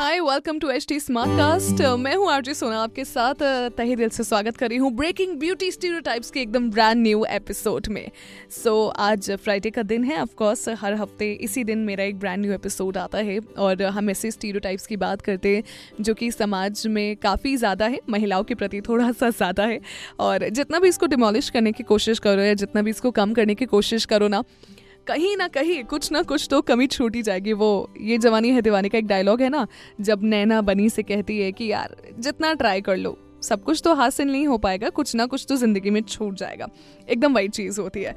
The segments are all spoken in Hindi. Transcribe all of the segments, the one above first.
Hi welcome to H T Smartcast मैं हूँ आरजे सोना आपके साथ uh, तहे दिल से स्वागत कर रही हूँ ब्रेकिंग ब्यूटी स्टीरियोटाइप्स के एकदम ब्रांड न्यू एपिसोड में। सो so, आज फ्राइडे का दिन है ऑफ़ कोर्स हर हफ़्ते इसी दिन मेरा एक ब्रांड न्यू एपिसोड आता है। और हम ऐसे स्टीरियोटाइप्स की बात करते हैं जो कि समाज में काफ़ी ज़्यादा है महिलाओं के प्रति थोड़ा सा ज़्यादा है। और जितना भी इसको डिमोलिश करने की कोशिश करो या जितना भी इसको कम करने की कोशिश करो ना कहीं ना कहीं कुछ ना कुछ तो कमी छूटी जाएगी। वो, ये जवानी है दीवानी का एक डायलॉग है ना, जब नैना बनी से कहती है कि, यार, जितना ट्राई कर लो, सब कुछ तो हासिल नहीं हो पाएगा, कुछ ना कुछ तो ज़िंदगी में छूट जाएगा। एकदम वही चीज़ होती है।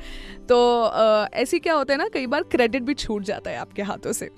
तो ऐसी क्या होता है ना, कई बार क्रेडिट भी छूट जाता है आपके हाथों से।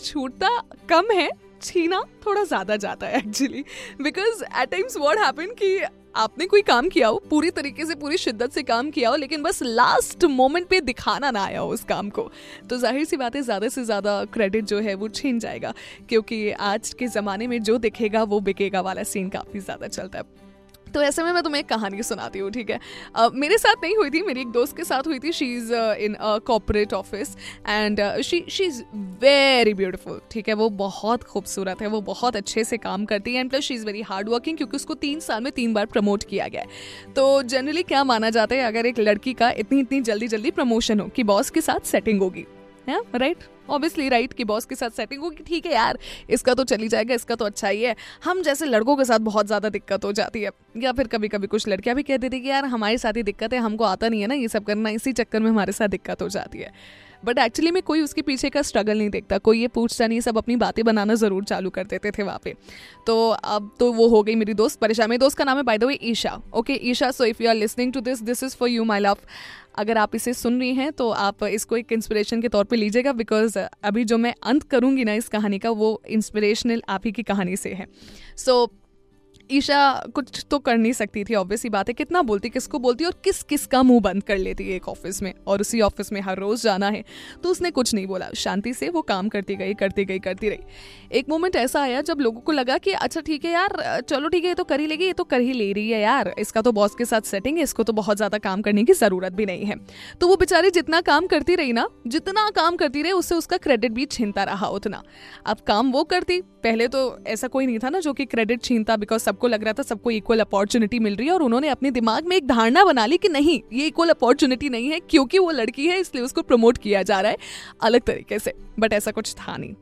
छूटता कम है छीना थोड़ा ज़्यादा जाता है actually because at times what happen कि आपने कोई काम किया हो, पूरी तरीके से, पूरी शिद्दत से काम किया हो, लेकिन बस लास्ट मोमेंट पे दिखाना ना आया हो उस काम को। तो ज़ाहिर सी बात है, ज़्यादा से ज़्यादा क्रेडिट जो है वो छीन जाएगा, क्योंकि आज के ज़माने में जो दिखेगा, वो बिकेगा वाला सीन काफ़ी ज़्यादा चलता है। तो ऐसे में मैं तुम्हें एक कहानी सुनाती हूँ ठीक है? uh, मेरे साथ नहीं हुई थी मेरी एक दोस्त के साथ हुई थी she is in corporate office and she she is very beautiful ठीक है? वो बहुत खूबसूरत है वो बहुत अच्छे से काम करती है and plus she is very hard working क्योंकि उसको तीन साल में तीन बार प्रमोट किया गया है। तो जनरली क्या माना जाता है अगर एक लड़की का इतनी इतनी जल्दी जल्दी प्रमोशन हो कि बॉस के साथ सेटिंग होगी? है? राइट ऑब्वियसली राइट कि बॉस के साथ सेटिंग होगी। ठीक है यार, इसका तो चली जाएगा, इसका तो अच्छा ही है। हम जैसे लड़कों के साथ बहुत ज़्यादा दिक्कत हो जाती है। या फिर कभी कभी कुछ लड़कियाँ भी कह देती कि यार, हमारे साथ ही दिक्कत है, हमको आता नहीं है ना ये सब करना, इसी चक्कर में हमारे साथ दिक्कत हो जाती है। बट एक्चुअली में कोई उसके पीछे का स्ट्रगल नहीं देखता। कोई ये पूछता नहीं सब अपनी बातें बनाना ज़रूर चालू कर देते थे वहाँ पे। तो अब तो वो हो गई मेरी दोस्त परेशान। मेरी दोस्त का नाम है by the way Isha. Okay Isha so if you are listening to this this is for you my love अगर आप इसे सुन रही हैं तो आप इसको एक इंस्पिरेशन के तौर पे लीजिएगा बिकॉज़ अभी जो मैं अंत करूँगी ना इस कहानी का वो इंस्पिरेशनल आप ही की कहानी से है। सो so, ईशा कुछ तो कर नहीं सकती थी ऑब्वियसली बात है। कितना बोलती, किसको बोलती और किस किस का मुँह बंद कर लेती है एक ऑफ़िस में और उसी ऑफ़िस में हर रोज जाना है। तो उसने कुछ नहीं बोला। शांति से वो काम करती गई करती गई, करती रही। एक मोमेंट ऐसा आया जब लोगों को लगा कि अच्छा ठीक है यार, चलो ठीक है, ये तो कर ही लेगी, ये तो कर ही ले रही है यार। इसका तो बॉस के साथ सेटिंग है, इसको तो बहुत ज़्यादा काम करने की ज़रूरत भी नहीं है। तो वो बेचारी जितना काम करती रही ना, जितना काम करती रही, उससे उसका क्रेडिट भी छीनता रहा उतना। अब काम वो करती पहले तो ऐसा कोई नहीं था ना जो कि क्रेडिट छीनता बिकॉज़ सबको लग रहा था सबको इक्वल अपॉर्चुनिटी मिल रही है और उन्होंने अपने दिमाग में एक धारणा बना ली कि नहीं, ये इक्वल अपॉर्चुनिटी नहीं है क्योंकि वो लड़की है, इसलिए उसको प्रमोट किया जा रहा है अलग तरीके से बट ऐसा कुछ था नहीं।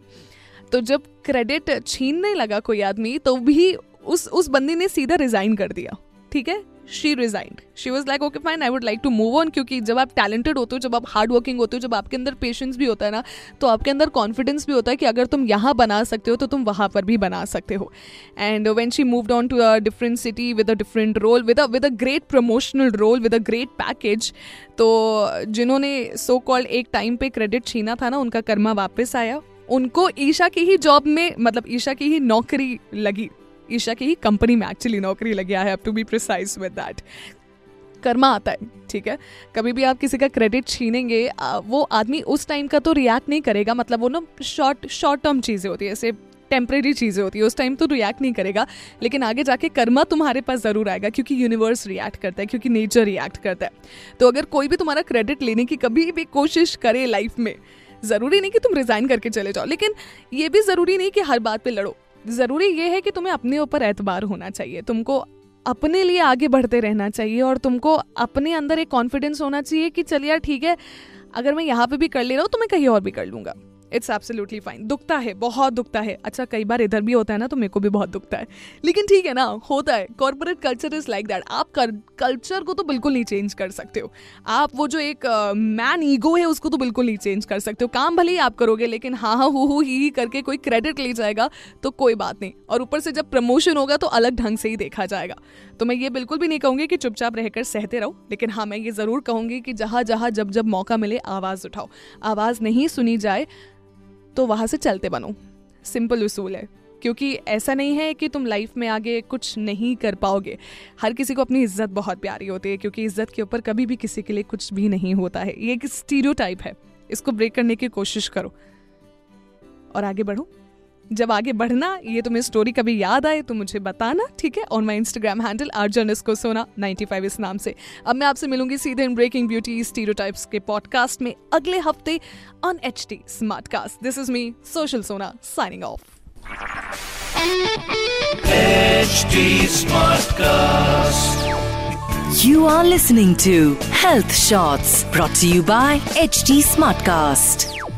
तो जब क्रेडिट छीनने लगा कोई आदमी तो भी उस उस बंदी ने सीधा रिजाइन कर दिया, ठीक है? She resigned she was like okay fine I would like to move on क्योंकि जब आप टैलेंटेड होते हो, जब आप हार्ड वर्किंग होते हो, जब आपके अंदर पेशेंस भी होता है ना तो आपके अंदर कॉन्फिडेंस भी होता है कि अगर तुम यहाँ बना सकते हो तो तुम वहाँ पर भी बना सकते हो। And when she move on to a different city with a different role with with a great promotional role with a great package तो जिन्होंने सो कॉल्ड एक टाइम पे क्रेडिट छीना था ना, उनका कर्मा वापस आया। उनको ईशा की ही जॉब में मतलब ईशा की ही नौकरी लगी। ईशा की ही कंपनी में एक्चुअली नौकरी लगी I have to be precise with that karma आता है, ठीक है? कभी भी आप किसी का क्रेडिट छीनेंगे वो आदमी उस टाइम का तो रिएक्ट नहीं करेगा मतलब वो ना शॉर्ट शॉर्ट टर्म चीज़ें होती है, जैसे टेम्प्रेरी चीज़ें होती है, उस टाइम तो रिएक्ट नहीं करेगा, लेकिन आगे जाके कर्मा तुम्हारे पास ज़रूर आएगा, क्योंकि यूनिवर्स रिएक्ट करता है, क्योंकि नेचर रिएक्ट करता है। तो अगर कोई भी तुम्हारा क्रेडिट लेने की कभी भी कोशिश करे लाइफ में, ज़रूरी नहीं कि तुम रिज़ाइन करके चले जाओ, लेकिन ये भी ज़रूरी नहीं कि हर बात पे लड़ो। ज़रूरी ये है कि तुम्हें अपने ऊपर एतबार होना चाहिए। तुमको अपने लिए आगे बढ़ते रहना चाहिए और तुमको अपने अंदर एक कॉन्फिडेंस होना चाहिए कि चलिए ठीक है, अगर मैं यहाँ पे भी कर ले रहा हूँ तो मैं कहीं और भी कर लूँगा। इट्स एब्सोल्युटली फाइन दुखता है बहुत दुखता है। अच्छा कई बार इधर भी होता है ना तो मेरे को भी बहुत दुखता है। लेकिन ठीक है ना होता है। Corporate culture is like that आप कल्चर को तो बिल्कुल नहीं चेंज कर सकते हो। आप वो जो एक मैन uh, ईगो है उसको तो बिल्कुल नहीं चेंज कर सकते हो। काम भले ही आप करोगे लेकिन हाँ हाँ हु हु ही ही करके कोई क्रेडिट ले जाएगा तो कोई बात नहीं। और ऊपर से जब प्रमोशन होगा तो अलग ढंग से ही देखा जाएगा। तो मैं ये बिल्कुल भी नहीं कहूँगी कि चुपचाप रहकर सहते रहो लेकिन हाँ मैं ये ज़रूर कहूँगी कि जहाँ जहाँ जब जब मौका मिले आवाज़ उठाओ। आवाज़ नहीं सुनी जाए तो वहाँ से चलते बनो। सिंपल उसूल है, क्योंकि ऐसा नहीं है कि तुम लाइफ में आगे कुछ नहीं कर पाओगे। हर किसी को अपनी इज़्ज़त बहुत प्यारी होती है, क्योंकि इज़्ज़त के ऊपर कभी भी किसी के लिए कुछ भी नहीं होता है। ये एक स्टीरियो है। इसको ब्रेक करने की कोशिश करो। और आगे बढ़ो। जब आगे बढ़ना ये तुम्हें स्टोरी कभी याद आए तो मुझे बताना ठीक है और माई इंस्टाग्राम हैंडल आर्जन इसको सोना 95 इस नाम से अब मैं आपसे मिलूँगी सीधे इन ब्रेकिंग ब्यूटी स्टीरियोटाइप्स के पॉडकास्ट में अगले हफ़्ते on H T Smartcast this is me social Sona signing off HD Smartcast. You are listening to Health Shots brought to you by HT Smartcast.